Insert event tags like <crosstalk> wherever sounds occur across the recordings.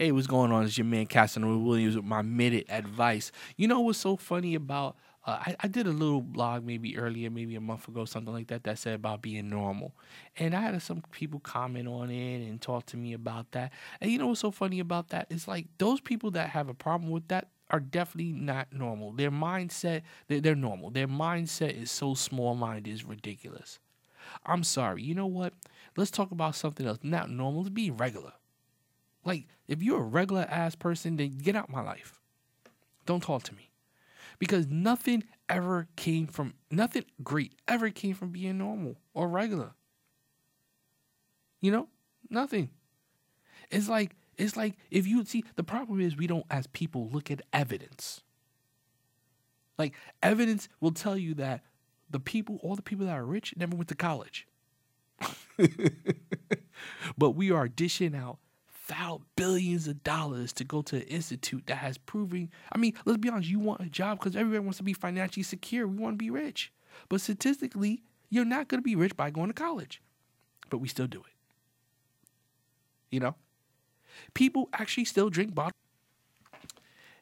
Hey, what's going on? It's your man Casanova Williams with my minute advice. You know what's so funny about? Uh, I, I did a little blog maybe earlier, maybe a month ago, something like that, that said about being normal, and I had some people comment on it and talk to me about that. And you know what's so funny about that? It's like those people that have a problem with that are definitely not normal. Their mindset, they're, they're normal. Their mindset is so small minded, is ridiculous. I'm sorry. You know what? Let's talk about something else. Not normal. Let's be regular. Like, if you're a regular ass person, then get out my life. Don't talk to me. Because nothing ever came from, nothing great ever came from being normal or regular. You know? Nothing. It's like, it's like if you see, the problem is we don't, as people, look at evidence. Like, evidence will tell you that the people, all the people that are rich, never went to college. <laughs> but we are dishing out thou billions of dollars to go to an institute that has proven. I mean, let's be honest. You want a job because everyone wants to be financially secure. We want to be rich, but statistically, you're not going to be rich by going to college. But we still do it. You know, people actually still drink bottled.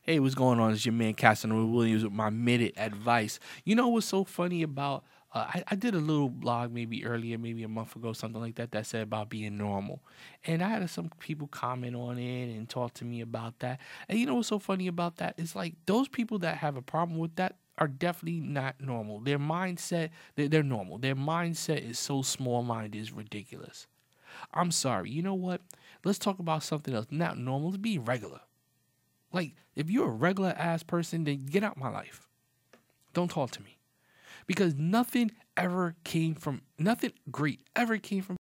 Hey, what's going on? It's your man Casanova Williams with my minute advice. You know what's so funny about? Uh, I, I did a little blog maybe earlier, maybe a month ago, something like that, that said about being normal, and I had some people comment on it and talk to me about that. And you know what's so funny about that? It's like those people that have a problem with that are definitely not normal. Their mindset, they're, they're normal. Their mindset is so small minded, is ridiculous. I'm sorry. You know what? Let's talk about something else. Not normal. Be regular. Like, if you're a regular ass person, then get out my life. Don't talk to me. Because nothing ever came from, nothing great ever came from